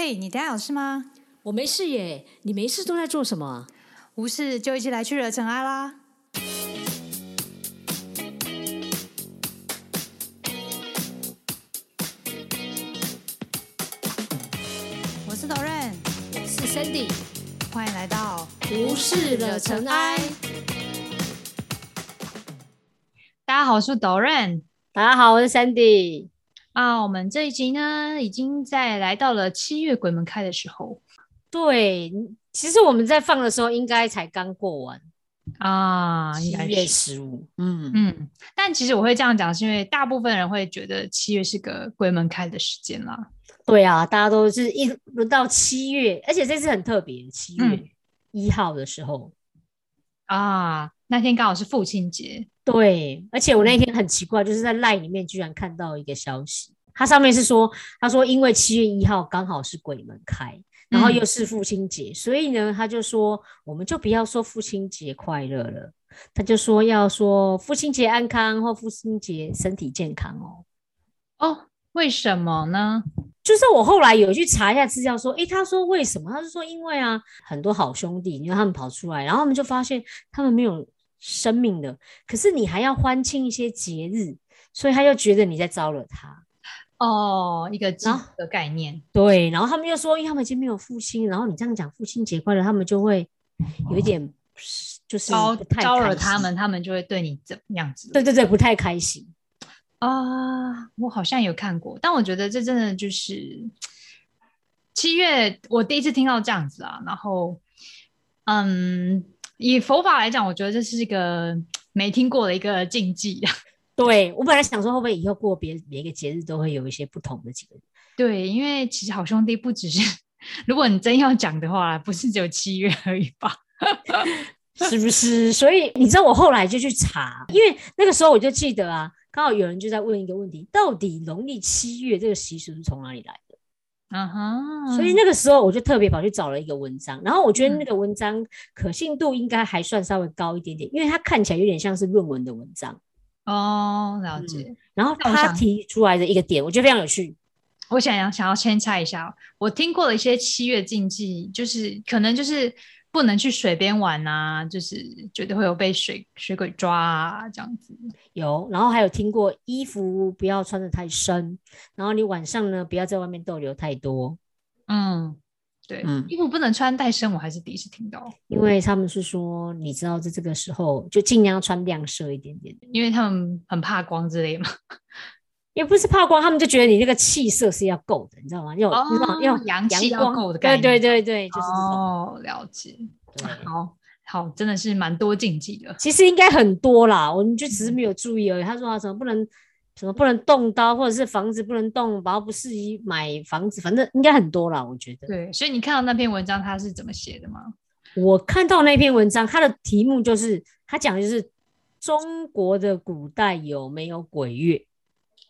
嘿，你等下有事吗？我没事耶，你没事都在做什么？无事就一起来去惹尘埃啦！我是 Doren，我是 Sandy，欢迎来到无事惹尘埃。大家好，我是 Doren。大家好，我是 Sandy。啊，我们这一集呢，已经在来到了七月鬼门开的时候。对，其实我们在放的时候，应该才刚过完啊，七月十五。嗯嗯，但其实我会这样讲，是因为大部分人会觉得七月是个鬼门开的时间啦。对啊，大家都是一轮到七月，而且这次很特别，七月一号的时候啊，那天刚好是父亲节。对，而且我那天很奇怪，就是在赖里面居然看到一个消息，它上面是说，他说因为七月一号刚好是鬼门开，然后又是父亲节，所以呢，他就说我们就不要说父亲节快乐了，他就说要说父亲节安康或父亲节身体健康哦。哦，为什么呢？就是我后来有去查一下资料，说，诶，他说为什么？他是说因为啊，很多好兄弟，因为他们跑出来，然后他们就发现他们没有。生命的，可是你还要欢庆一些节日，所以他就觉得你在招惹他哦，一个这的概念。对，然后他们又说，因为他们已经没有父亲，然后你这样讲父亲节快乐，他们就会有一点就是招招惹他们，他们就会对你怎么样子？对对对，不太开心啊。我好像有看过，但我觉得这真的就是七月，我第一次听到这样子啊。然后，嗯。以佛法来讲，我觉得这是一个没听过的一个禁忌。对我本来想说，会不会以后过别每个节日都会有一些不同的节日？对，因为其实好兄弟不只是，如果你真要讲的话，不是只有七月而已吧？是不是？所以你知道，我后来就去查，因为那个时候我就记得啊，刚好有人就在问一个问题：到底农历七月这个习俗是从哪里来？嗯哼，所以那个时候我就特别跑去找了一个文章，然后我觉得那个文章可信度应该还算稍微高一点点，因为它看起来有点像是论文的文章。哦，了解。然后他提出来的一个点，我觉得非常有趣。我想要想要先猜一下，我听过的一些七月禁忌，就是可能就是。不能去水边玩啊，就是绝对会有被水水鬼抓啊，这样子。有，然后还有听过衣服不要穿的太深，然后你晚上呢不要在外面逗留太多。嗯，对，嗯，衣服不能穿太深，我还是第一次听到。因为他们是说，你知道在这个时候就尽量穿亮色一点点，因为他们很怕光之类嘛。也不是怕光，他们就觉得你那个气色是要够的，你知道吗？要要阳气要够的概念。对对对对，就是哦，了解。好好，真的是蛮多禁忌的。其实应该很多啦，我们就只是没有注意而已。他说啊，什么不能，什么不能动刀，或者是房子不能动，然后不适宜买房子，反正应该很多啦，我觉得。对，所以你看到那篇文章，他是怎么写的吗？我看到那篇文章，它的题目就是他讲的就是中国的古代有没有鬼月。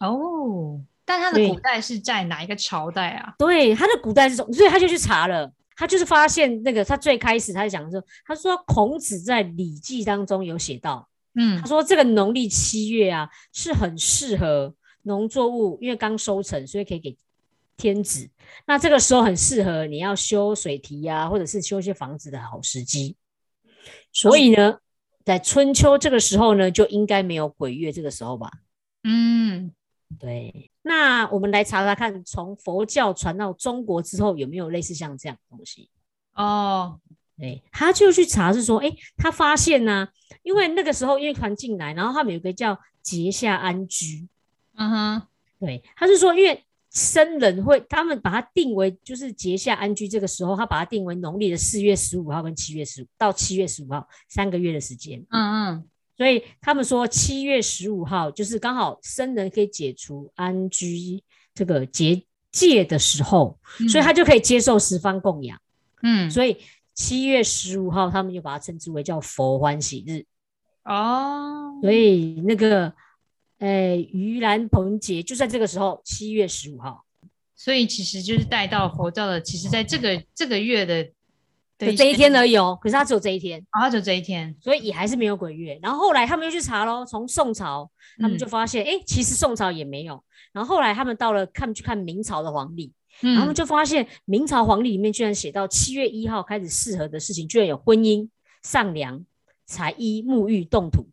哦，但他的古代是在哪一个朝代啊？对，他的古代是从所以他就去查了，他就是发现那个他最开始他就讲的时候，他说孔子在《礼记》当中有写到，嗯，他说这个农历七月啊是很适合农作物，因为刚收成，所以可以给天子。那这个时候很适合你要修水堤呀，或者是修一些房子的好时机。所以呢，在春秋这个时候呢，就应该没有鬼月这个时候吧？嗯。对，那我们来查查看，从佛教传到中国之后，有没有类似像这样的东西？哦，对，他就去查，是说，哎，他发现呢，因为那个时候乐团进来，然后他们有个叫节下安居，嗯哼，对，他是说，因为僧人会，他们把它定为就是节下安居，这个时候他把它定为农历的四月十五号跟七月十五到七月十五号三个月的时间，嗯嗯。所以他们说七月十五号就是刚好僧人可以解除安居这个结界的时候，所以他就可以接受十方供养。嗯，所以七月十五号他们就把它称之为叫佛欢喜日。哦，所以那个呃盂兰盆节就在这个时候，七月十五号。所以其实就是带到佛教的，其实在这个这个月的。就这一天而已哦，可是他只有这一天，啊，就这一天，所以也还是没有鬼月。然后后来他们又去查喽，从宋朝，他们就发现，哎，其实宋朝也没有。然后后来他们到了看去看明朝的皇帝，然后他们就发现明朝皇历里面居然写到七月一号开始适合的事情，居然有婚姻、上梁、裁衣、沐浴、动土，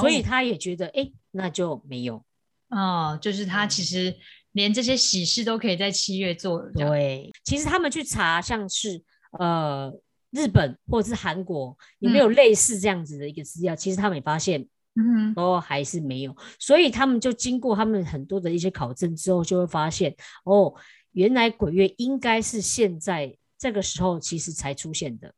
所以他也觉得，哎，那就没有。哦，就是他其实连这些喜事都可以在七月做。对，其实他们去查，像是呃日本或者是韩国有没有类似这样子的一个资料，其实他们也发现。嗯，都还是没有，所以他们就经过他们很多的一些考证之后，就会发现哦，原来鬼月应该是现在这个时候其实才出现的，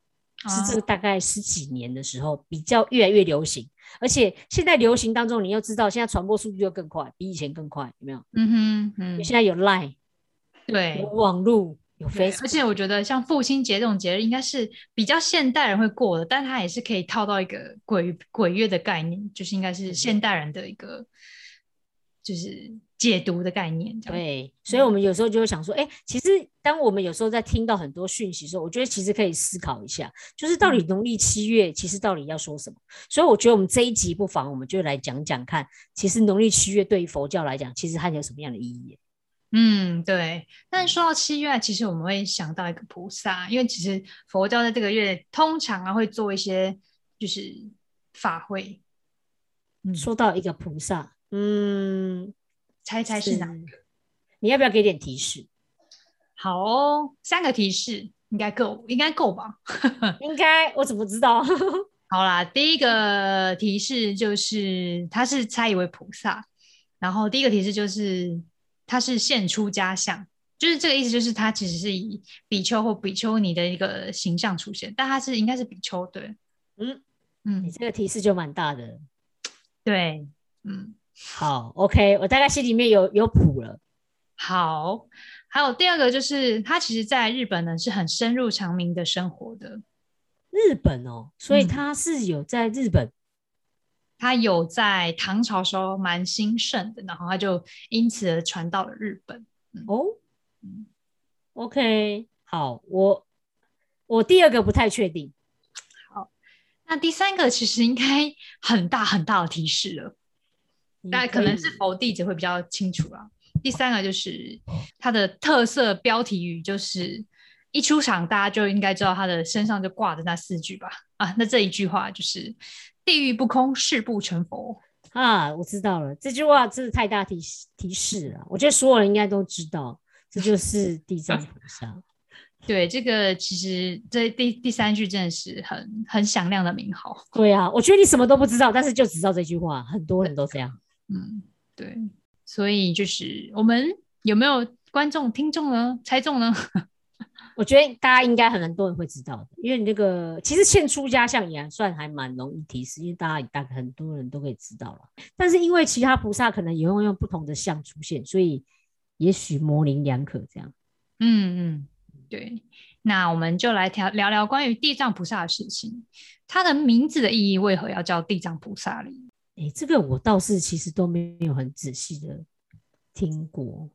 是这个大概十几年的时候比较越来越流行，而且现在流行当中，你要知道现在传播速度又更快，比以前更快，有没有？嗯哼，嗯，现在有 Line，对，有网络。而且我觉得像父亲节这种节日，应该是比较现代人会过的，但它也是可以套到一个鬼鬼月的概念，就是应该是现代人的一个就是解读的概念。对，所以我们有时候就会想说，哎，其实当我们有时候在听到很多讯息的时候，我觉得其实可以思考一下，就是到底农历七月其实到底要说什么。所以我觉得我们这一集不妨我们就来讲讲看，其实农历七月对于佛教来讲，其实它有什么样的意义？嗯，对。但说到七月，其实我们会想到一个菩萨，因为其实佛教在这个月通常啊会做一些就是法会。说到一个菩萨，嗯，猜猜是哪个？你要不要给点提示？好哦，三个提示应该够，应该够吧？应该，我怎么知道？好啦，第一个提示就是他是猜一位菩萨，然后第一个提示就是。他是现出家相，就是这个意思，就是他其实是以比丘或比丘尼的一个形象出现，但他是应该是比丘，对，嗯嗯，你这个提示就蛮大的，对，嗯，好，OK，我大概心里面有有谱了。好，还有第二个就是他其实在日本呢是很深入长明的生活的，日本哦，所以他是有在日本。他有在唐朝时候蛮兴盛的，然后他就因此而传到了日本。哦，OK，好，我我第二个不太确定。好，那第三个其实应该很大很大的提示了，大概可能是否弟子会比较清楚啊。第三个就是它的特色标题语，就是一出场大家就应该知道他的身上就挂着那四句吧。啊，那这一句话就是。地狱不空，誓不成佛啊！我知道了，这句话真的太大提提示了。我觉得所有人应该都知道，这就是地藏菩萨。对，这个其实这第第三句真的是很很响亮的名号。对啊，我觉得你什么都不知道，但是就只知道这句话，很多人都这样。嗯，对，所以就是我们有没有观众听众呢？猜中呢？我觉得大家应该很多人会知道的，因为你这个其实现出家相也算还蛮容易提示，因为大家大概很多人都可以知道了。但是因为其他菩萨可能也会用不同的相出现，所以也许模棱两可这样。嗯嗯，对。那我们就来聊聊聊关于地藏菩萨的事情，他的名字的意义为何要叫地藏菩萨呢？哎，这个我倒是其实都没有很仔细的听过。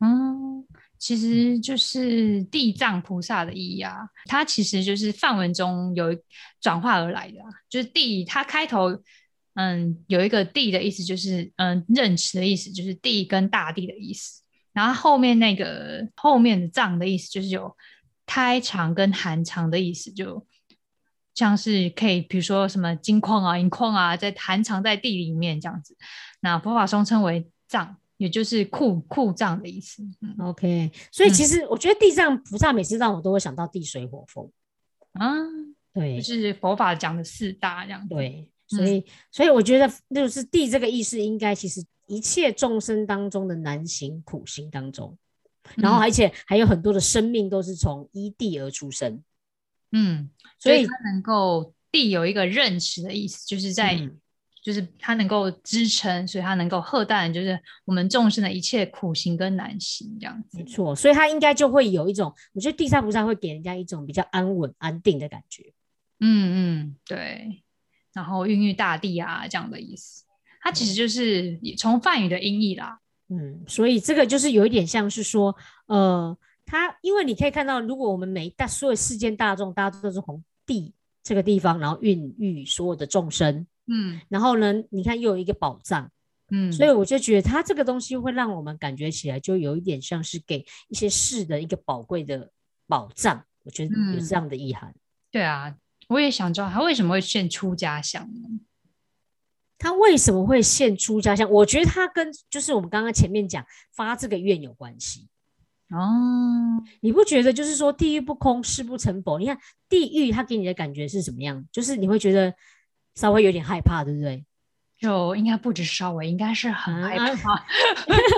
嗯。其实就是地藏菩萨的意义啊，它其实就是梵文中有转化而来的，就是地，它开头嗯有一个地的意思，就是嗯认识的意思，就是地跟大地的意思。然后后面那个后面的藏的意思，就是有胎藏跟含藏的意思，就像是可以比如说什么金矿啊、银矿啊，在含藏在地里面这样子。那佛法中称为藏。也就是库库藏的意思。OK，所以其实我觉得地藏菩萨每次让我都会想到地水火风啊，对，就是佛法讲的四大这样。对，所以所以我觉得就是地这个意思，应该其实一切众生当中的难行苦行当中，然后而且还有很多的生命都是从依地而出生。嗯，所以它能够地有一个认识的意思，就是在。就是它能够支撑，所以它能够喝淡，就是我们众生的一切苦行跟难行这样子。没错，所以它应该就会有一种，我觉得地藏菩萨会给人家一种比较安稳、安定的感觉。嗯嗯，对。然后孕育大地啊，这样的意思。它其实就是从梵语的音译啦。嗯，所以这个就是有一点像是说，呃，它因为你可以看到，如果我们每大所有世间大众，大家都是从地这个地方，然后孕育所有的众生。嗯，然后呢？你看，又有一个宝藏，嗯，所以我就觉得它这个东西会让我们感觉起来就有一点像是给一些事的一个宝贵的宝藏，我觉得有这样的意涵。对啊，我也想知道他为什么会献出家乡呢？他为什么会献出家乡？我觉得他跟就是我们刚刚前面讲发这个愿有关系。哦，你不觉得就是说地狱不空，誓不成佛？你看地狱，它给你的感觉是什么样？就是你会觉得稍微有点害怕，对不对？就应该不止稍微，应该是很害怕。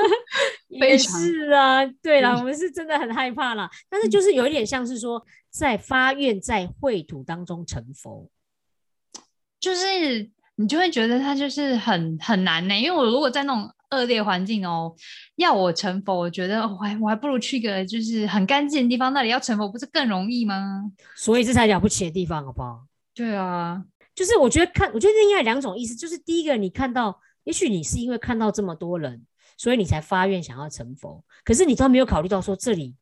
也是啊，对啦，我们是真的很害怕啦。但是就是有一点像是说，在发愿在秽土当中成佛，就是你就会觉得他就是很很难呢。因为我如果在那种恶劣环境哦，要我成佛，我觉得我还我还不如去个就是很干净的地方，那里要成佛不是更容易吗？所以这才了不起的地方，好不好？对啊，就是我觉得看，我觉得应该两种意思，就是第一个，你看到，也许你是因为看到这么多人，所以你才发愿想要成佛，可是你都没有考虑到说这里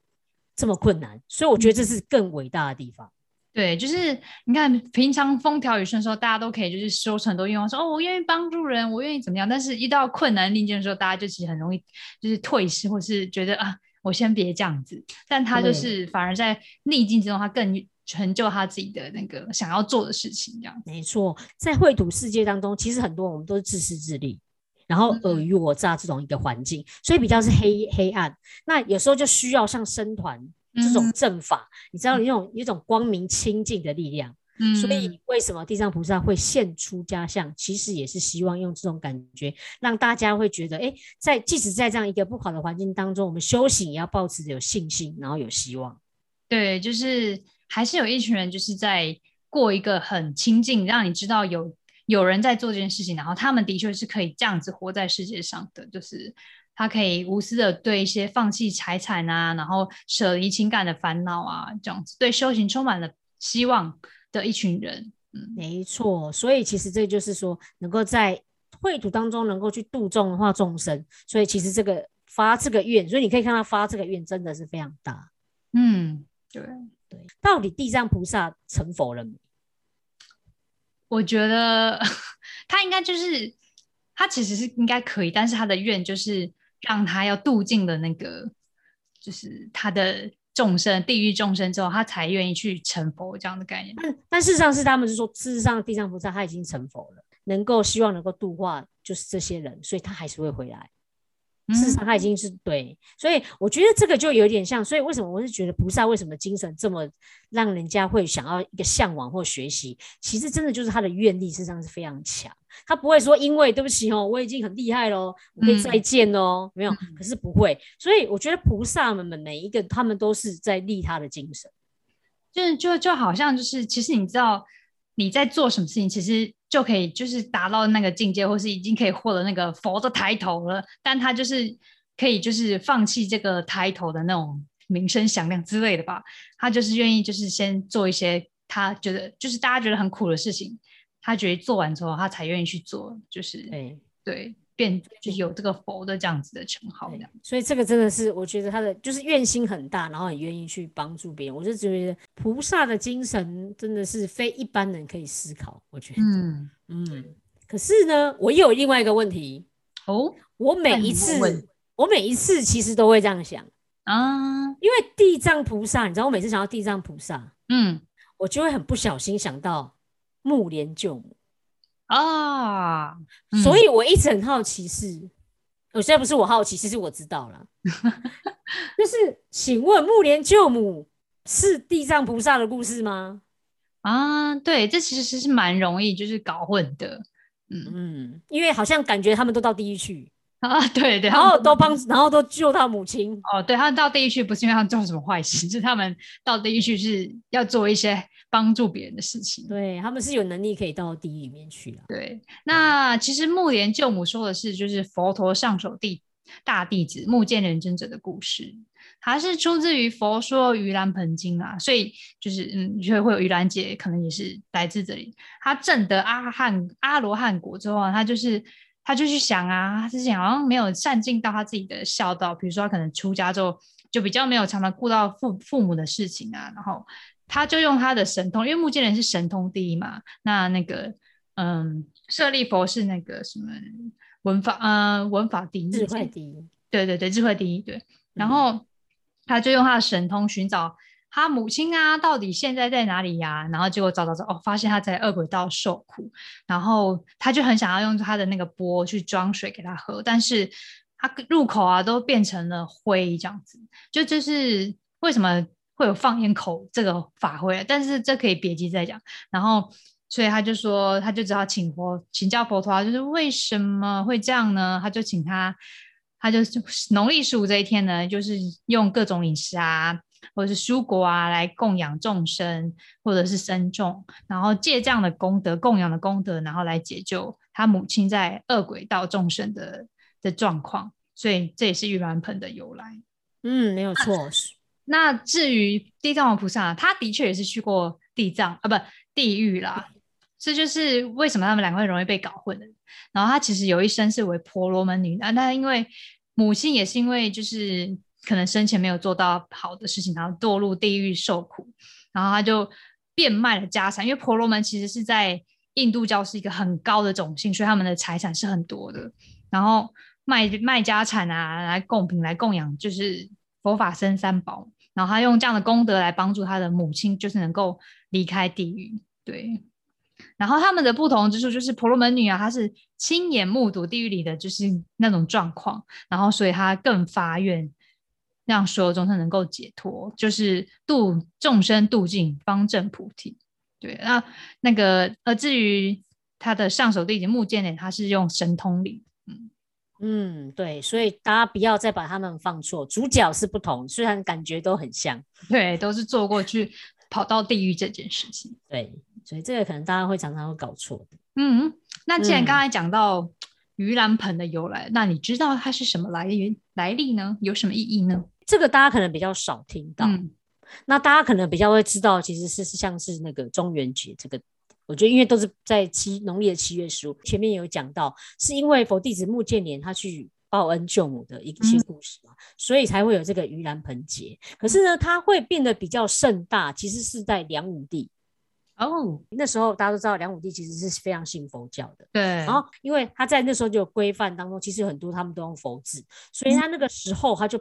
这么困难，所以我觉得这是更伟大的地方。对，就是你看，平常风调雨顺的时候，大家都可以就是说很多愿望，说哦，我愿意帮助人，我愿意怎么样。但是遇到困难逆境的时候，大家就其实很容易就是退失，或是觉得啊，我先别这样子。但他就是反而在逆境之中，他更成就他自己的那个想要做的事情。这样没错，在绘图世界当中，其实很多我们都是自私自利，然后尔虞我诈这种一个环境，所以比较是黑黑暗。那有时候就需要像生团。这种阵法，你知道，那种一种光明清净的力量。嗯，所以为什么地藏菩萨会现出家相？其实也是希望用这种感觉，让大家会觉得，哎，在即使在这样一个不好的环境当中，我们修行也要保持着有信心，然后有希望。对，就是还是有一群人，就是在过一个很清净，让你知道有有人在做这件事情，然后他们的确是可以这样子活在世界上的，就是。他可以无私的对一些放弃财产啊，然后舍离情感的烦恼啊，这样子对修行充满了希望的一群人。嗯，没错。所以其实这就是说，能够在秽土当中能够去度众化众生。所以其实这个发这个愿，所以你可以看到发这个愿真的是非常大。嗯，对对。到底地藏菩萨成佛了没？我觉得 他应该就是他其实是应该可以，但是他的愿就是。让他要度尽了那个，就是他的众生地狱众生之后，他才愿意去成佛这样的概念。但但事实上是他们是说，事实上地藏菩萨他已经成佛了，能够希望能够度化就是这些人，所以他还是会回来。事实上，他已经是对，所以我觉得这个就有点像。所以为什么我是觉得菩萨为什么精神这么让人家会想要一个向往或学习？其实真的就是他的愿力，事实上是非常强。他不会说因为对不起哦，我已经很厉害喽，我可以再见哦，没有，可是不会。所以我觉得菩萨们们每一个他们都是在利他的精神，就是就就好像就是其实你知道你在做什么事情，其实。就可以就是达到那个境界，或是已经可以获得那个佛的抬头了。但他就是可以就是放弃这个抬头的那种名声响亮之类的吧。他就是愿意就是先做一些他觉得就是大家觉得很苦的事情，他觉得做完之后他才愿意去做，就是对对。变就有这个佛的这样子的称号，所以这个真的是我觉得他的就是愿心很大，然后很愿意去帮助别人。我就觉得菩萨的精神真的是非一般人可以思考。我觉得，嗯嗯。可是呢，我又有另外一个问题哦，我每一次我每一次其实都会这样想啊，因为地藏菩萨，你知道，我每次想到地藏菩萨，嗯，我就会很不小心想到木莲救母。啊，所以我一直很好奇，是，我现在不是我好奇，其实我知道了，就是，请问木莲救母是地藏菩萨的故事吗？啊，对，这其实是蛮容易就是搞混的，嗯嗯，因为好像感觉他们都到地狱去 啊，对对，然后都帮，然后都救他母亲，哦，对他们到地狱去不是因为他们做什么坏事，是他们到地狱去是要做一些。帮助别人的事情，对他们是有能力可以到地狱里面去的。对，那其实木莲舅母说的是，就是佛陀上首弟大弟子目犍连尊者的故事，它是出自于《佛说盂兰盆经》啊，所以就是嗯，就会有盂兰姐，可能也是来自这里。他证得阿汉阿罗汉果之后啊，他就是他就去想啊，他之前好像没有善尽到他自己的孝道，比如说他可能出家之后就比较没有常常顾到父父母的事情啊，然后。他就用他的神通，因为目犍连是神通第一嘛。那那个，嗯，舍利佛是那个什么，文法，呃，文法第一，智慧第一，对对对，智慧第一，对。然后他就用他的神通寻找他母亲啊，到底现在在哪里呀？然后结果找找找，哦，发现他在恶鬼道受苦。然后他就很想要用他的那个钵去装水给他喝，但是他入口啊都变成了灰，这样子。就就是为什么会有放烟口这个法会？但是这可以别急再讲。然后。所以他就说，他就只好请佛请教佛陀，就是为什么会这样呢？他就请他，他就农历十五这一天呢，就是用各种饮食啊，或者是蔬果啊，来供养众生，或者是生众，然后借这样的功德供养的功德，然后来解救他母亲在恶鬼道众生的的状况。所以这也是玉兰盆的由来。嗯，没有错。那至于地藏王菩萨，他的确也是去过地藏啊，不地狱啦。这就是为什么他们两个容易被搞混的。然后他其实有一生是为婆罗门女啊，那因为母亲也是因为就是可能生前没有做到好的事情，然后堕入地狱受苦，然后他就变卖了家产。因为婆罗门其实是在印度教是一个很高的种姓，所以他们的财产是很多的。然后卖卖家产啊，来供品来供养，就是佛法僧三宝。然后他用这样的功德来帮助他的母亲，就是能够离开地狱。对。然后他们的不同之处就是婆罗门女啊，她是亲眼目睹地狱里的就是那种状况，然后所以她更发愿让所有众生能够解脱，就是度众生度尽方正菩提。对，那那个呃，至于他的上首弟子木剑呢，他是用神通力。嗯嗯，对，所以大家不要再把他们放错，主角是不同，虽然感觉都很像，对，都是做过去跑到地狱这件事情。对。所以这个可能大家会常常会搞错的。嗯，那既然刚才讲到盂兰盆的由来，那你知道它是什么来源来历呢？有什么意义呢？这个大家可能比较少听到。那大家可能比较会知道，其实是像是那个中元节这个，我觉得因为都是在七农历的七月十五，前面有讲到，是因为佛弟子穆建年他去报恩救母的一些故事嘛，所以才会有这个盂兰盆节。可是呢，它会变得比较盛大，其实是在梁武帝。哦，那时候大家都知道梁武帝其实是非常信佛教的，对。然后因为他在那时候就有规范当中，其实很多他们都用佛字，所以他那个时候他就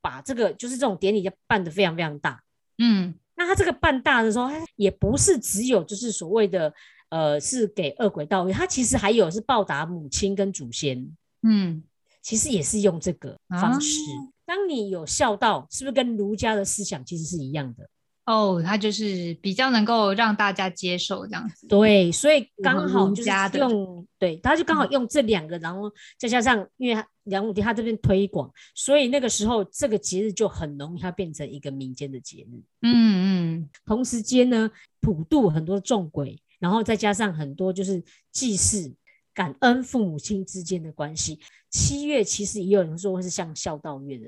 把这个就是这种典礼就办得非常非常大。嗯，那他这个办大的时候，也不是只有就是所谓的呃是给恶鬼道他其实还有是报答母亲跟祖先。嗯，其实也是用这个方式。当你有孝道，是不是跟儒家的思想其实是一样的？哦，他就是比较能够让大家接受这样子，对，所以刚好就是用，对，他就刚好用这两个，然后再加上，因为梁武帝他这边推广，所以那个时候这个节日就很容易它变成一个民间的节日，嗯嗯，同时间呢，普渡很多众鬼，然后再加上很多就是祭祀感恩父母亲之间的关系，七月其实也有人说会是像孝道月的。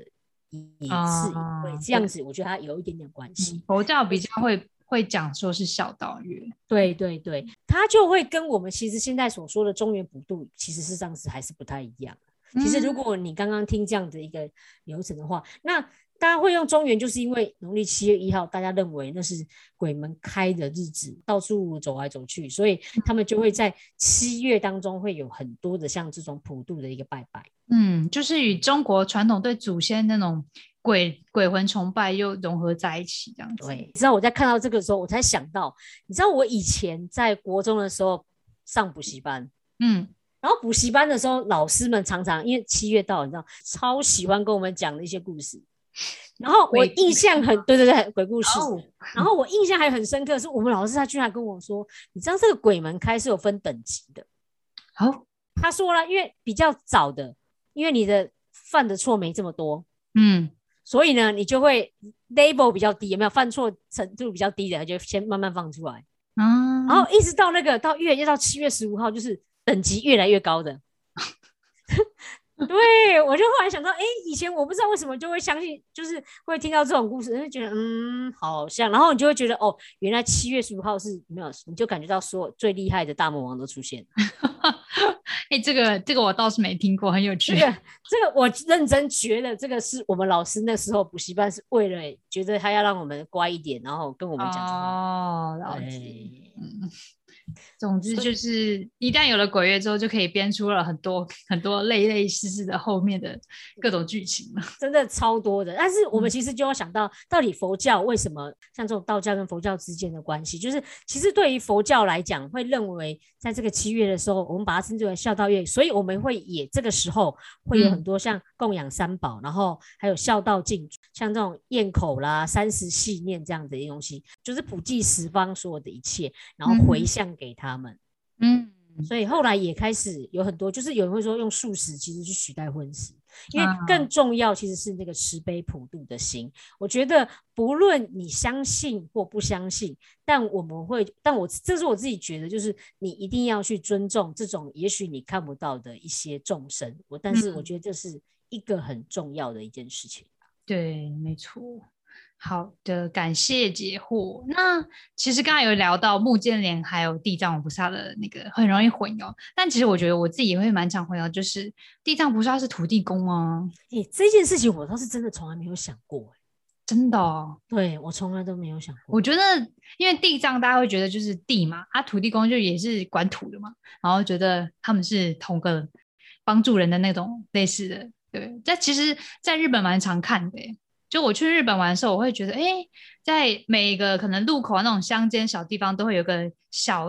也是因为这样子，我觉得它有一点点关系。佛教比较会会讲说是孝道月，对对对，它就会跟我们其实现在所说的中原普渡，其实是这样子还是不太一样。其实如果你刚刚听这样的一个流程的话，那。大家会用中元，就是因为农历七月一号，大家认为那是鬼门开的日子，到处走来走去，所以他们就会在七月当中会有很多的像这种普渡的一个拜拜。嗯，就是与中国传统对祖先那种鬼鬼魂崇拜又融合在一起，这样子。对，你知道我在看到这个时候，我才想到，你知道我以前在国中的时候上补习班，嗯，然后补习班的时候，老师们常常因为七月到，你知道，超喜欢跟我们讲的一些故事。然后我印象很对对对鬼故事，然后我印象还很深刻，是我们老师他居然跟我说，你知道这个鬼门开是有分等级的。好，他说了，因为比较早的，因为你的犯的错没这么多，嗯，所以呢，你就会 level 比较低，有没有犯错程度比较低的，他就先慢慢放出来。嗯，然后一直到那个到月要到七月十五号，就是等级越来越高的。对，我就后来想到，哎，以前我不知道为什么就会相信，就是会听到这种故事，就觉得嗯，好像，然后你就会觉得，哦，原来七月十五号是没有，你就感觉到所有最厉害的大魔王都出现了。哎，这个这个我倒是没听过，很有趣。这个这个我认真觉得，这个是我们老师那时候补习班是为了觉得他要让我们乖一点，然后跟我们讲。哦，了解。嗯。总之就是一旦有了鬼月之后，就可以编出了很多很多类类似似的后面的各种剧情了，真的超多的。但是我们其实就要想到，到底佛教为什么像这种道教跟佛教之间的关系，就是其实对于佛教来讲，会认为在这个七月的时候，我们把它称之为孝道月，所以我们会也这个时候会有很多像供养三宝，然后还有孝道敬，像这种咽口啦、三十细念这样的东西，就是普济十方所有的一切，然后回向给他们。嗯，所以后来也开始有很多，就是有人会说用素食其实去取代荤食，因为更重要其实是那个慈悲普度的心。我觉得不论你相信或不相信，但我们会，但我这是我自己觉得，就是你一定要去尊重这种也许你看不到的一些众生。我但是我觉得这是一个很重要的一件事情。对，没错。好的，感谢解惑。那其实刚才有聊到木建莲还有地藏菩萨的那个很容易混淆，但其实我觉得我自己也会蛮常混淆，就是地藏菩萨是土地公啊。诶，这件事情我倒是真的从来没有想过，真的，对我从来都没有想过。我觉得因为地藏大家会觉得就是地嘛，啊，土地公就也是管土的嘛，然后觉得他们是同个帮助人的那种类似的，对。但其实在日本蛮常看的。就我去日本玩的时候，我会觉得，哎，在每个可能路口啊那种乡间小地方，都会有个小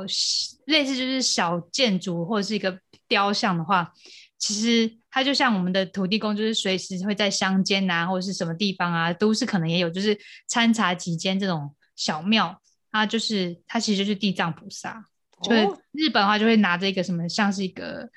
类似就是小建筑或者是一个雕像的话，其实它就像我们的土地公，就是随时会在乡间啊或者是什么地方啊，都是可能也有，就是参查几间这种小庙啊，就是它其实就是地藏菩萨，就是日本的话就会拿着一个什么像是一个。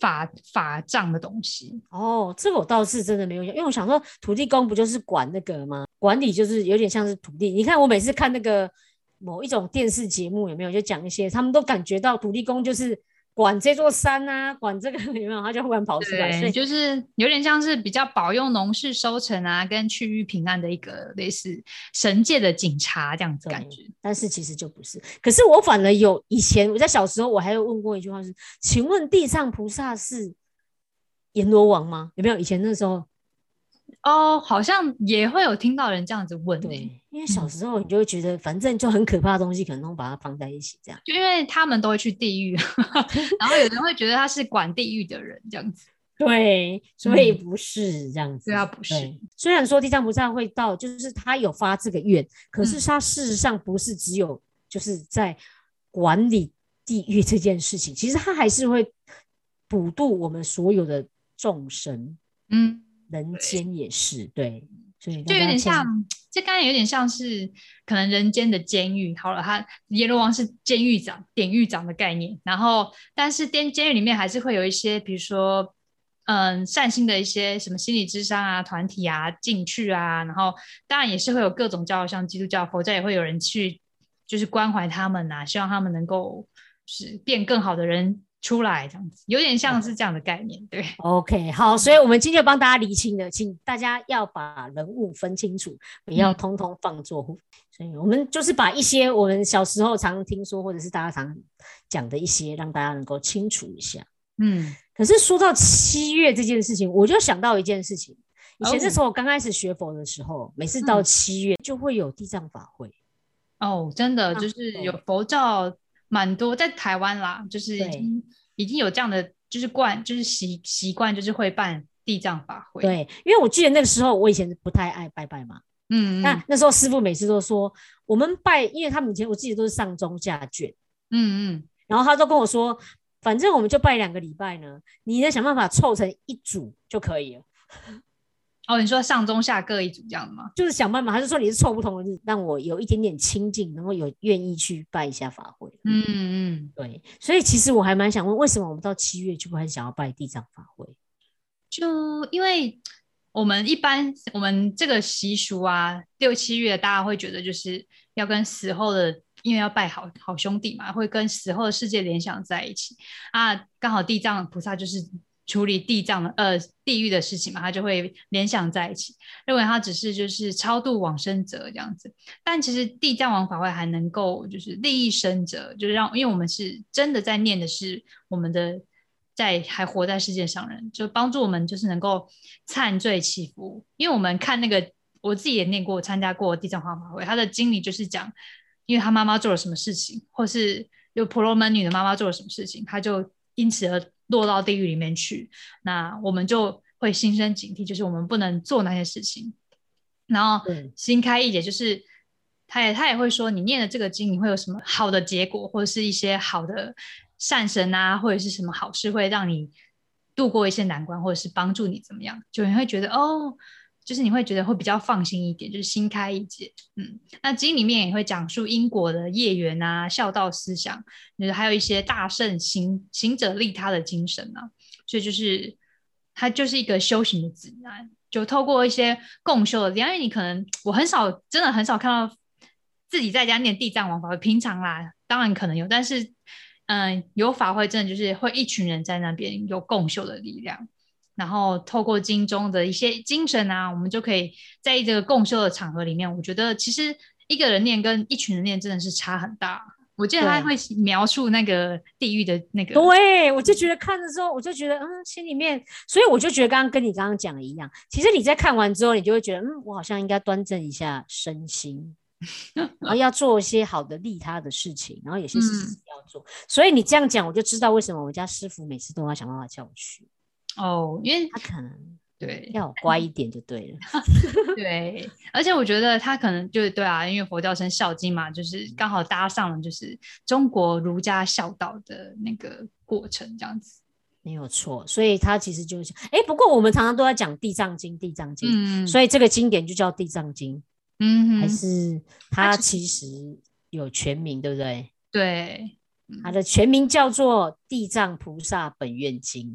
法法杖的东西哦，这个我倒是真的没有想，因为我想说土地公不就是管那个吗？管理就是有点像是土地。你看我每次看那个某一种电视节目，有没有就讲一些，他们都感觉到土地公就是。管这座山啊，管这个 有没有？他就忽然跑出来，所以就是有点像是比较保佑农事收成啊，跟区域平安的一个类似神界的警察这样子感觉。但是其实就不是。可是我反而有以前我在小时候，我还有问过一句话是：请问地藏菩萨是阎罗王吗？有没有？以前那时候。哦，好像也会有听到人这样子问，对，因为小时候你就会觉得，反正就很可怕的东西，可能都把它放在一起，这样，就因为他们都会去地狱，然后有人会觉得他是管地狱的人，这样子，对，所以不是这样子，对啊，不是。虽然说地藏菩萨会到，就是他有发这个愿，可是他事实上不是只有就是在管理地狱这件事情，其实他还是会普度我们所有的众生，嗯。人间也是对，所以就有点像，这刚才有点像是可能人间的监狱。好了，他阎罗王是监狱长、典狱长的概念。然后，但是监监狱里面还是会有一些，比如说，嗯，善心的一些什么心理智商啊、团体啊进去啊。然后，当然也是会有各种教，像基督教、佛教也会有人去，就是关怀他们呐，希望他们能够是变更好的人。出来这样子，有点像是这样的概念，对。OK，好，所以我们今天帮大家理清了，请大家要把人物分清楚，不要通通放作。所以我们就是把一些我们小时候常听说，或者是大家常讲的一些，让大家能够清楚一下。嗯。可是说到七月这件事情，我就想到一件事情。以前那时候刚开始学佛的时候，每次到七月就会有地藏法会。哦，真的就是有佛教。蛮多在台湾啦，就是已经已经有这样的就是惯，就是习习惯，就是会办地藏法会。对，因为我记得那个时候我以前不太爱拜拜嘛，嗯，那那时候师傅每次都说我们拜，因为他们以前我记得都是上中下卷，嗯嗯，然后他都跟我说，反正我们就拜两个礼拜呢，你再想办法凑成一组就可以了。哦，你说上中下各一组这样吗？就是想办法，还是说你是凑不同的日，让我有一点点亲近，能够有愿意去拜一下法会？嗯嗯，对。所以其实我还蛮想问，为什么我们到七月就很想要拜地藏法会？就因为我们一般我们这个习俗啊，六七月大家会觉得就是要跟死后的，因为要拜好好兄弟嘛，会跟死后的世界联想在一起啊。刚好地藏菩萨就是。处理地藏的呃地狱的事情嘛，他就会联想在一起，认为他只是就是超度往生者这样子。但其实地藏王法会还能够就是利益生者，就是让因为我们是真的在念的是我们的在还活在世界上人，就帮助我们就是能够忏罪祈福。因为我们看那个我自己也念过参加过地藏王法会，他的经历就是讲，因为他妈妈做了什么事情，或是有婆罗门女的妈妈做了什么事情，他就因此而落到地狱里面去。那我们就会心生警惕，就是我们不能做那些事情。然后新开一姐，就是他也他也会说，你念了这个经，你会有什么好的结果，或者是一些好的善神啊，或者是什么好事会让你度过一些难关，或者是帮助你怎么样，就你会觉得哦。就是你会觉得会比较放心一点，就是新开一节，嗯，那经里面也会讲述因果的业缘啊，孝道思想，就是还有一些大圣行行者利他的精神啊，所以就是它就是一个修行的指南，就透过一些共修的，因为你可能我很少真的很少看到自己在家念地藏王法会，平常啦，当然可能有，但是嗯，有法会真的就是会一群人在那边有共修的力量。然后透过经中的一些精神啊，我们就可以在这个共修的场合里面，我觉得其实一个人念跟一群人念真的是差很大。我记得他会描述那个地狱的那个，对我就觉得看的时候，我就觉得嗯，心里面，所以我就觉得刚刚跟你刚刚讲的一样，其实你在看完之后，你就会觉得嗯，我好像应该端正一下身心，然后要做一些好的利他的事情，然后有些事情要做。所以你这样讲，我就知道为什么我家师傅每次都要想办法叫我去。哦，因为他可能对要乖一点就对了，对，而且我觉得他可能就是对啊，因为佛教生孝经嘛，就是刚好搭上了就是中国儒家孝道的那个过程，这样子没有错。所以他其实就是哎，不过我们常常都在讲地藏经，地藏经，嗯，所以这个经典就叫地藏经，嗯，还是它其实有全名，对不对？对，它的全名叫做《地藏菩萨本愿经》。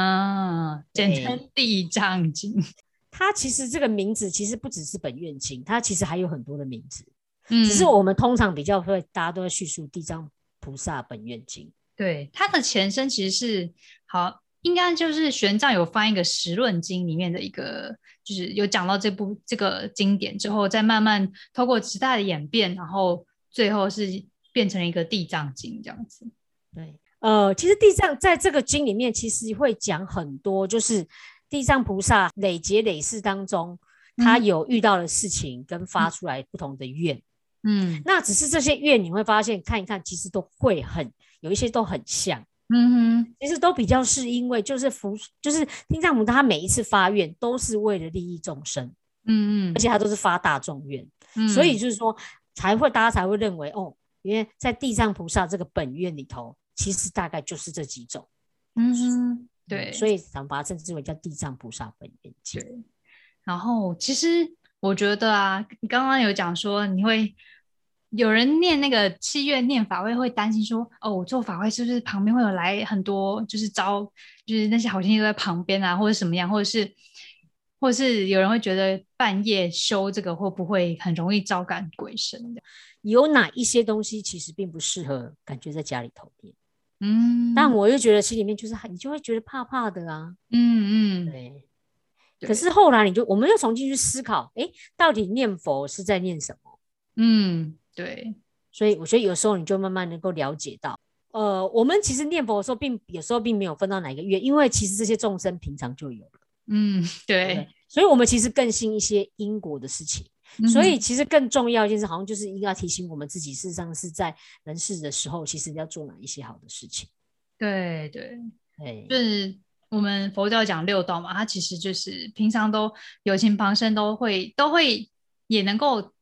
啊，简称《地藏经》。它其实这个名字其实不只是本愿经，它其实还有很多的名字。嗯，只是我们通常比较会，大家都在叙述《地藏菩萨本愿经》。对，它的前身其实是好，应该就是玄奘有翻一个《十论经》里面的一个，就是有讲到这部这个经典之后，再慢慢透过时代的演变，然后最后是变成了一个《地藏经》这样子。对。呃，其实地藏在这个经里面，其实会讲很多，就是地藏菩萨累劫累世当中，他有遇到的事情跟发出来不同的愿，嗯，那只是这些愿你会发现看一看，其实都会很有一些都很像，嗯哼，其实都比较是因为就是福，就是地藏菩萨他每一次发愿都是为了利益众生，嗯嗯，而且他都是发大众愿，所以就是说才会大家才会认为哦，因为在地藏菩萨这个本愿里头。其实大概就是这几种，嗯，对，所以咱们把它称之为叫地藏菩萨本愿经。然后其实我觉得啊，你刚刚有讲说你会有人念那个七月念法会，会担心说，哦，我做法会是不是旁边会有来很多，就是招，就是那些好心都在旁边啊，或者什么样，或者是，或者是有人会觉得半夜修这个会不会很容易招感鬼神的？有哪一些东西其实并不适合，感觉在家里头念。嗯，但我又觉得心里面就是你就会觉得怕怕的啊，嗯嗯，对。可是后来你就我们又重新去思考，哎，到底念佛是在念什么？嗯，对。所以我觉得有时候你就慢慢能够了解到，呃，我们其实念佛的时候，并有时候并没有分到哪个月，因为其实这些众生平常就有了。嗯，对。所以我们其实更信一些因果的事情。所以其实更重要一件事，好像就是应该提醒我们自己，事实上是在人事的时候，其实要做哪一些好的事情。对对。对，就是我们佛教讲六道嘛，它其实就是平常都有情旁生都会都会也能够，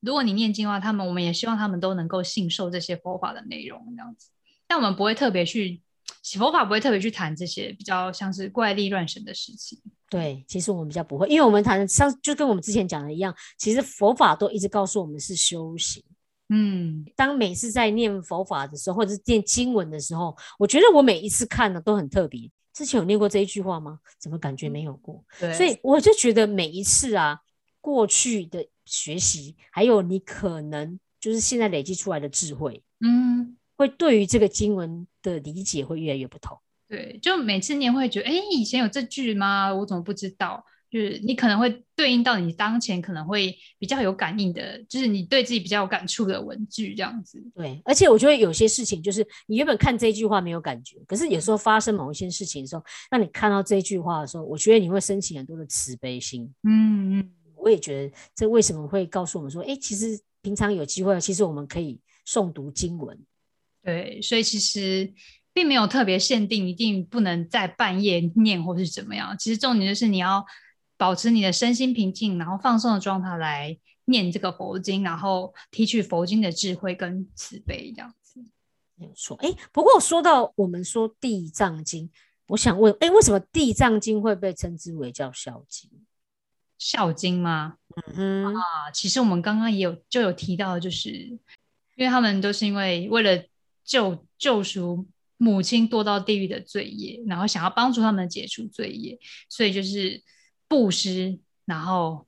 如果你念经的话，他们我们也希望他们都能够信受这些佛法的内容这样子，但我们不会特别去佛法不会特别去谈这些比较像是怪力乱神的事情。对，其实我们比较不会，因为我们谈上就跟我们之前讲的一样，其实佛法都一直告诉我们是修行。嗯，当每次在念佛法的时候，或者是念经文的时候，我觉得我每一次看的都很特别。之前有念过这一句话吗？怎么感觉没有过？对，所以我就觉得每一次啊，过去的学习，还有你可能就是现在累积出来的智慧，嗯，会对于这个经文的理解会越来越不同。对，就每次你也会觉得，哎，以前有这句吗？我怎么不知道？就是你可能会对应到你当前可能会比较有感应的，就是你对自己比较有感触的文句这样子。对，而且我觉得有些事情就是你原本看这句话没有感觉，可是有时候发生某一些事情的时候，那你看到这句话的时候，我觉得你会升起很多的慈悲心。嗯嗯，我也觉得这为什么会告诉我们说，哎，其实平常有机会，其实我们可以诵读经文。对，所以其实并没有特别限定一定不能在半夜念或是怎么样。其实重点就是你要保持你的身心平静，然后放松的状态来念这个佛经，然后提取佛经的智慧跟慈悲这样子。没有错。哎，不过说到我们说地藏经，我想问，哎，为什么地藏经会被称之为叫孝经？孝经吗？嗯哼啊，其实我们刚刚也有就有提到，就是因为他们都是因为为了救救赎母亲堕到地狱的罪业，然后想要帮助他们解除罪业，所以就是布施，然后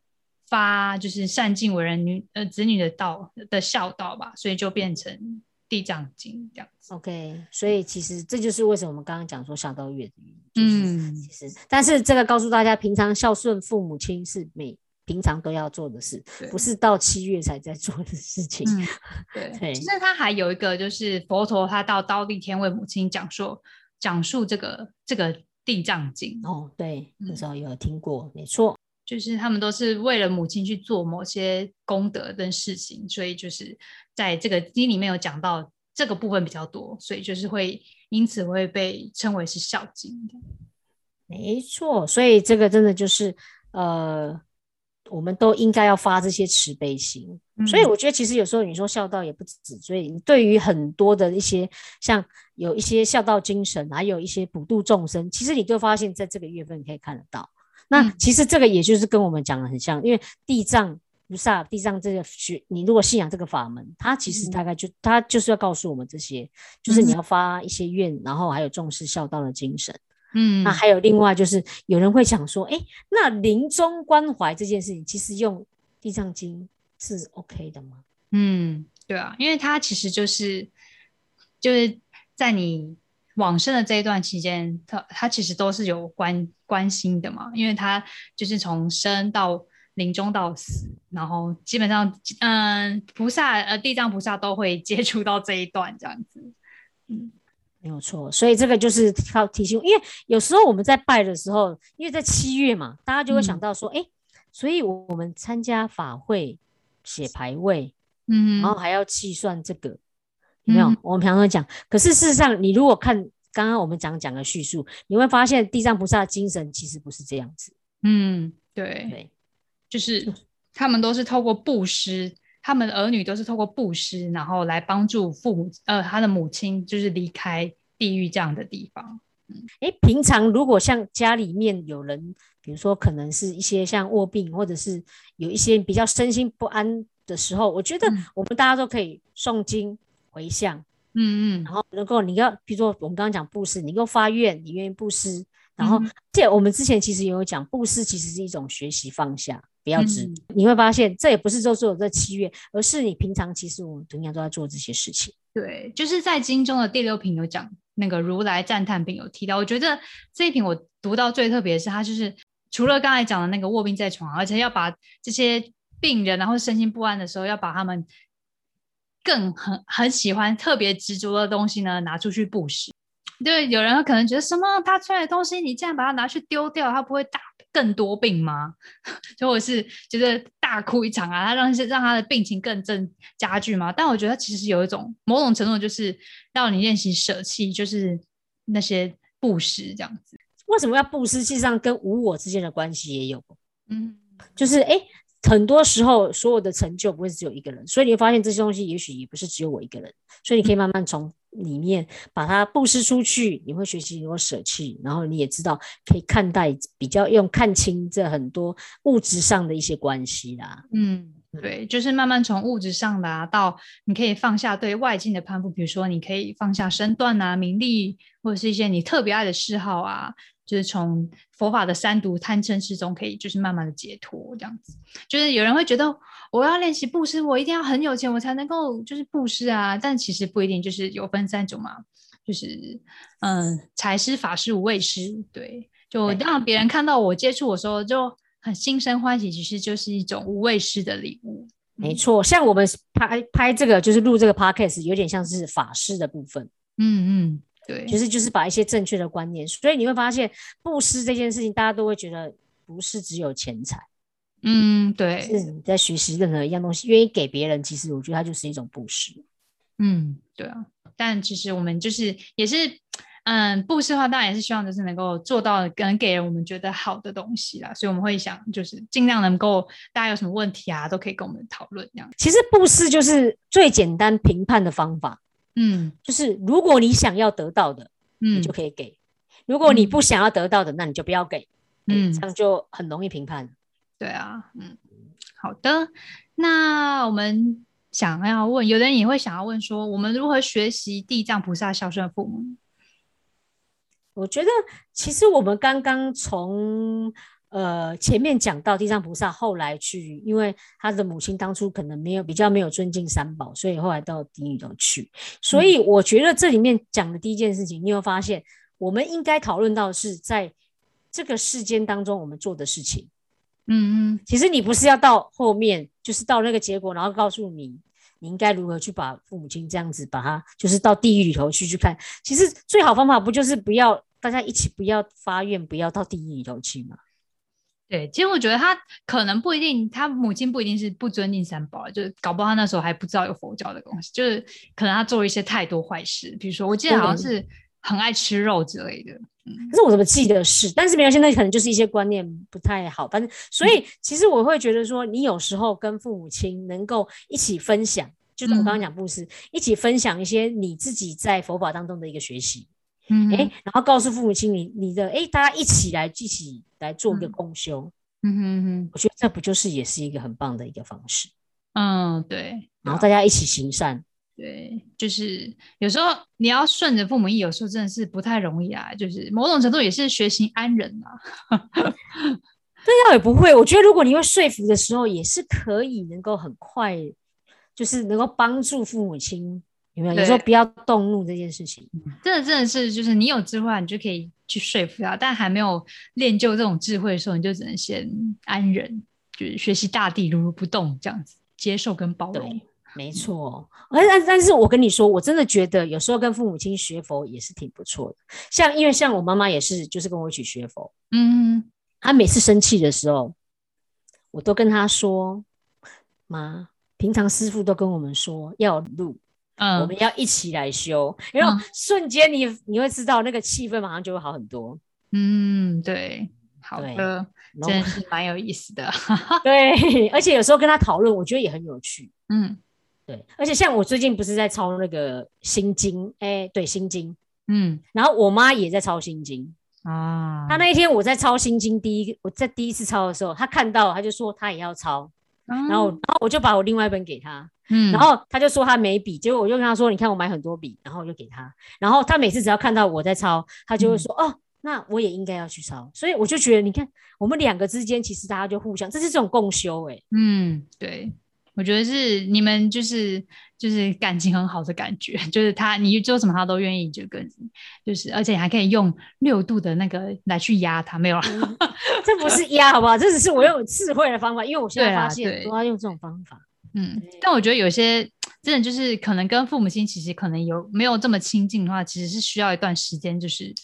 发就是善尽为人女呃子女的道的孝道吧，所以就变成。地藏经这样子，OK，所以其实这就是为什么我们刚刚讲说孝道月的原因。嗯，其实，但是这个告诉大家，平常孝顺父母亲是每平常都要做的事，不是到七月才在 做的事情。对，其实他还有一个，就是佛陀他到刀地天为母亲讲述讲述这个这个地藏经。哦，对，那时候有听过，没错。就是他们都是为了母亲去做某些功德跟事情，所以就是在这个经里面有讲到这个部分比较多，所以就是会因此会被称为是孝经的。没错，所以这个真的就是呃，我们都应该要发这些慈悲心。所以我觉得其实有时候你说孝道也不止，所以对于很多的一些像有一些孝道精神，还有一些普度众生，其实你就发现在这个月份可以看得到。那其实这个也就是跟我们讲的很像，因为地藏菩萨、地藏这个学，你如果信仰这个法门，它其实大概就它就是要告诉我们这些，就是你要发一些愿，然后还有重视孝道的精神。嗯，那还有另外就是有人会想说，哎，那临终关怀这件事情，其实用地藏经是 OK 的吗？嗯，对啊，因为它其实就是就是在你。往生的这一段期间，它它其实都是有关关心的嘛，因为它就是从生到临终到死，然后基本上，嗯，菩萨呃地藏菩萨都会接触到这一段这样子，嗯，没有错，所以这个就是要提醒，因为有时候我们在拜的时候，因为在七月嘛，大家就会想到说，哎，所以我们参加法会写牌位，嗯，然后还要计算这个。没有，我们常常讲。可是事实上，你如果看刚刚我们讲讲的叙述，你会发现地藏菩萨的精神其实不是这样子。嗯，对对，就是他们都是透过布施，他们的儿女都是透过布施，然后来帮助父母，呃，他的母亲就是离开地狱这样的地方。嗯，哎，平常如果像家里面有人，比如说可能是一些像卧病，或者是有一些比较身心不安的时候，我觉得我们大家都可以诵经。回向，嗯嗯，然后能够你要，比如说我们刚刚讲布施，你够发愿，你愿意布施，然后这我们之前其实也有讲，布施其实是一种学习放下，不要执。你会发现这也不是就只有这七月，而是你平常其实我们同样都在做这些事情。对，就是在经中的第六品有讲那个如来赞叹品有提到，我觉得这一品我读到最特别的是，它就是除了刚才讲的那个卧病在床，而且要把这些病人然后身心不安的时候，要把他们。更很很喜欢特别执着的东西呢，拿出去布施。对，有人可能觉得什么他出来的东西，你这样把它拿去丢掉，他不会大更多病吗？就或者是觉得大哭一场啊，他让让他的病情更增加剧吗？但我觉得其实有一种某种程度，就是让你练习舍弃，就是那些布施这样子。为什么要布施？实际上跟无我之间的关系也有。嗯，就是哎。很多时候，所有的成就不会只有一个人，所以你会发现这些东西也许也不是只有我一个人，所以你可以慢慢从里面把它布施出去。你会学习如何舍弃，然后你也知道可以看待比较用看清这很多物质上的一些关系啦。嗯，对，就是慢慢从物质上的到你可以放下对外境的攀附，比如说你可以放下身段啊、名利，或者是一些你特别爱的嗜好啊。就是从佛法的三毒贪嗔痴中，可以就是慢慢的解脱，这样子。就是有人会觉得，我要练习布施，我一定要很有钱，我才能够就是布施啊。但其实不一定，就是有分三种嘛，就是嗯，财施、法施、无畏施。对，就让别人看到我接触的时候就很心生欢喜，其实就是一种无畏施的礼物。没错，像我们拍拍这个，就是录这个 podcast，有点像是法师的部分。嗯嗯。对，其实就是把一些正确的观念，所以你会发现布施这件事情，大家都会觉得不是只有钱财，嗯，对，是你在学习任何一样东西，愿意给别人，其实我觉得它就是一种布施。嗯，对啊，但其实我们就是也是。嗯，布施的话，当然也是希望就是能够做到，能给人我们觉得好的东西啦。所以我们会想，就是尽量能够大家有什么问题啊，都可以跟我们讨论这样。其实布施就是最简单评判的方法。嗯，就是如果你想要得到的，嗯，你就可以给；如果你不想要得到的，那你就不要给。嗯，这样就很容易评判。对啊，嗯，好的。那我们想要问，有的人也会想要问说，我们如何学习地藏菩萨孝顺父母？我觉得其实我们刚刚从呃前面讲到地藏菩萨，后来去，因为他的母亲当初可能没有比较没有尊敬三宝，所以后来到地狱头去。所以我觉得这里面讲的第一件事情，你有发现，我们应该讨论到是在这个世间当中我们做的事情。嗯嗯，其实你不是要到后面，就是到那个结果，然后告诉你。你应该如何去把父母亲这样子把他，就是到地狱里头去去看？其实最好方法不就是不要大家一起不要发愿，不要到地狱里头去吗？对，其实我觉得他可能不一定，他母亲不一定是不尊敬三宝，就是搞不好他那时候还不知道有佛教的东西，就是可能他做一些太多坏事，比如说我记得好像是很爱吃肉之类的。可是我怎么记得是？但是没有，现在可能就是一些观念不太好。反正，所以其实我会觉得说，你有时候跟父母亲能够一起分享，就是我刚刚讲布施，一起分享一些你自己在佛法当中的一个学习。嗯，哎，然后告诉父母亲你你的，哎，大家一起来一起来做一个共修。嗯哼哼，我觉得这不就是也是一个很棒的一个方式？嗯，对。然后大家一起行善。对，就是有时候你要顺着父母意，有时候真的是不太容易啊。就是某种程度也是学习安忍啊。这倒也不会，我觉得如果你会说服的时候，也是可以能够很快，就是能够帮助父母亲，有没有？有时候不要动怒这件事情，真的真的是，就是你有智慧，你就可以去说服他。但还没有练就这种智慧的时候，你就只能先安忍，就是学习大地如如不动这样子，接受跟包容。没错，而但但是我跟你说，我真的觉得有时候跟父母亲学佛也是挺不错的。像因为像我妈妈也是，就是跟我一起学佛。嗯，她每次生气的时候，我都跟她说：“妈，平常师傅都跟我们说要录，嗯，我们要一起来修，然后瞬间你你会知道那个气氛马上就会好很多。”嗯，对，好的，真的是蛮有意思的。对，而且有时候跟他讨论，我觉得也很有趣。嗯。对，而且像我最近不是在抄那个心经，哎，对，心经，嗯，然后我妈也在抄心经啊。她那一天我在抄心经，第一我在第一次抄的时候，她看到，她就说她也要抄，然后，然后我就把我另外一本给他，嗯，然后他就说他没笔，结果我就跟他说，你看我买很多笔，然后我就给他，然后他每次只要看到我在抄，他就会说，哦，那我也应该要去抄，所以我就觉得，你看我们两个之间其实大家就互相，这是这种共修，哎，嗯，对。我觉得是你们就是就是感情很好的感觉，就是他你做什么他都愿意就跟，就是而且还可以用六度的那个来去压他，没有了，这不是压好不好？这只是我用智慧的方法，因为我现在发现都要用这种方法。嗯，但我觉得有些真的就是可能跟父母亲其实可能有没有这么亲近的话，其实是需要一段时间，就是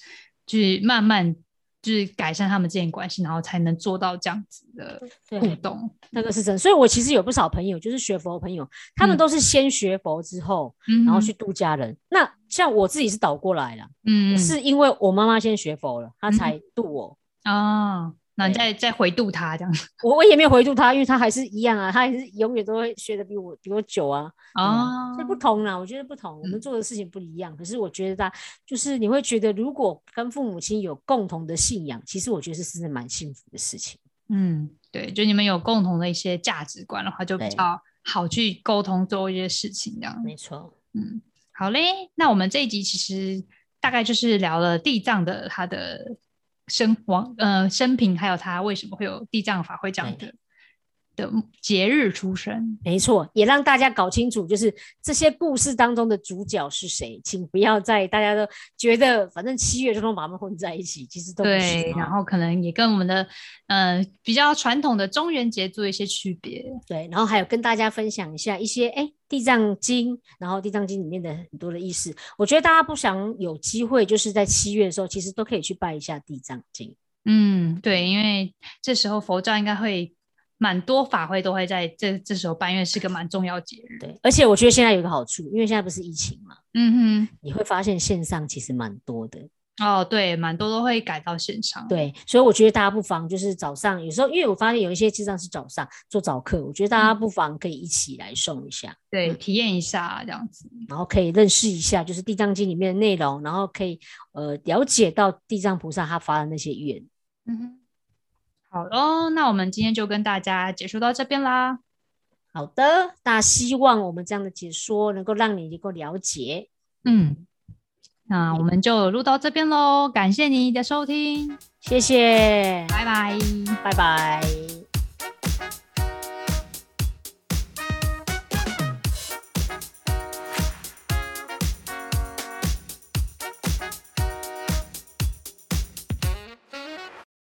就是慢慢。就是改善他们之间关系，然后才能做到这样子的互动，那个是真。所以我其实有不少朋友，就是学佛的朋友，他们都是先学佛之后，然后去度家人。那像我自己是倒过来了，嗯，是因为我妈妈先学佛了，她才度我啊。那你再再回度他这样子，我我也没有回度他，因为他还是一样啊，他还是永远都会学的比我比我久啊。哦，这不同啦，我觉得不同，我们做的事情不一样。可是我觉得他就是你会觉得，如果跟父母亲有共同的信仰，其实我觉得是是蛮幸福的事情。嗯，对，就你们有共同的一些价值观的话，就比较好去沟通做一些事情这样。没错，嗯，好嘞，那我们这一集其实大概就是聊了地藏的他的。生王呃生平，还有他为什么会有地藏法会这样的的节日出生？没错，也让大家搞清楚，就是这些故事当中的主角是谁，请不要再大家都觉得反正七月就能把他们混在一起，其实都对。然后可能也跟我们的呃比较传统的中元节做一些区别。对，然后还有跟大家分享一下一些哎。地藏经，然后地藏经里面的很多的意思，我觉得大家不想有机会，就是在七月的时候，其实都可以去拜一下地藏经。嗯，对，因为这时候佛教应该会蛮多法会都会在这这时候办，因为是个蛮重要节日。对，而且我觉得现在有个好处，因为现在不是疫情嘛，嗯哼，你会发现线上其实蛮多的。哦，对，蛮多都会改到线上。对，所以我觉得大家不妨就是早上，有时候因为我发现有一些实上是早上做早课，我觉得大家不妨可以一起来送一下，对，体验一下这样子，然后可以认识一下就是《地藏经》里面的内容，然后可以呃了解到地藏菩萨他发的那些愿。嗯哼，好哦，那我们今天就跟大家解说到这边啦。好的，那希望我们这样的解说能够让你能够了解。嗯。那我们就录到这边喽，感谢你的收听，谢谢，拜拜，拜拜。